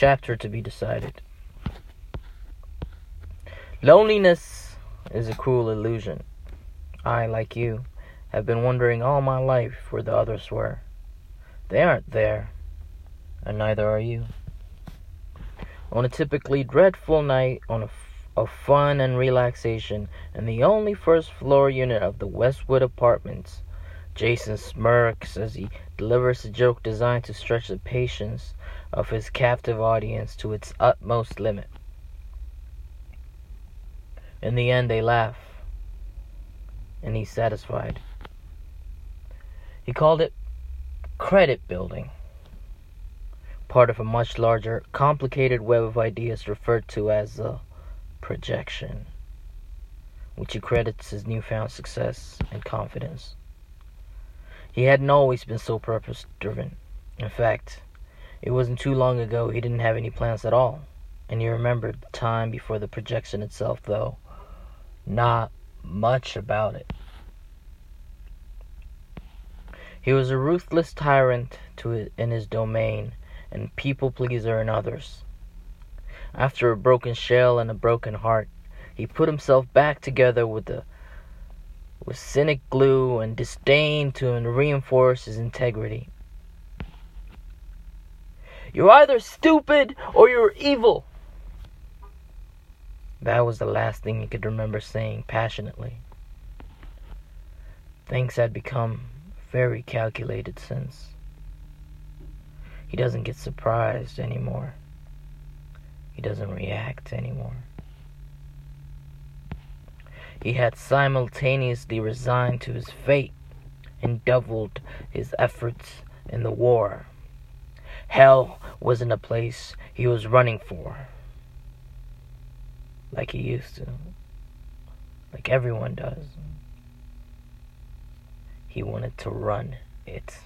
chapter to be decided. Loneliness is a cruel illusion. I, like you, have been wondering all my life where the others were. They aren't there, and neither are you. On a typically dreadful night on a of fun and relaxation in the only first floor unit of the Westwood Apartments, Jason smirks as he delivers a joke designed to stretch the patience of his captive audience to its utmost limit. In the end, they laugh, and he's satisfied. He called it credit building, part of a much larger, complicated web of ideas referred to as a projection, which he credits his newfound success and confidence. He hadn't always been so purpose driven. In fact, it wasn't too long ago he didn't have any plans at all, and he remembered the time before the projection itself, though not much about it. He was a ruthless tyrant it in his domain and people pleaser in others. After a broken shell and a broken heart, he put himself back together with the with cynic glue and disdain to reinforce his integrity. You're either stupid or you're evil. That was the last thing he could remember saying passionately. Things had become very calculated since. He doesn't get surprised anymore. He doesn't react anymore. He had simultaneously resigned to his fate and doubled his efforts in the war. Hell wasn't a place he was running for like he used to, like everyone does. He wanted to run it.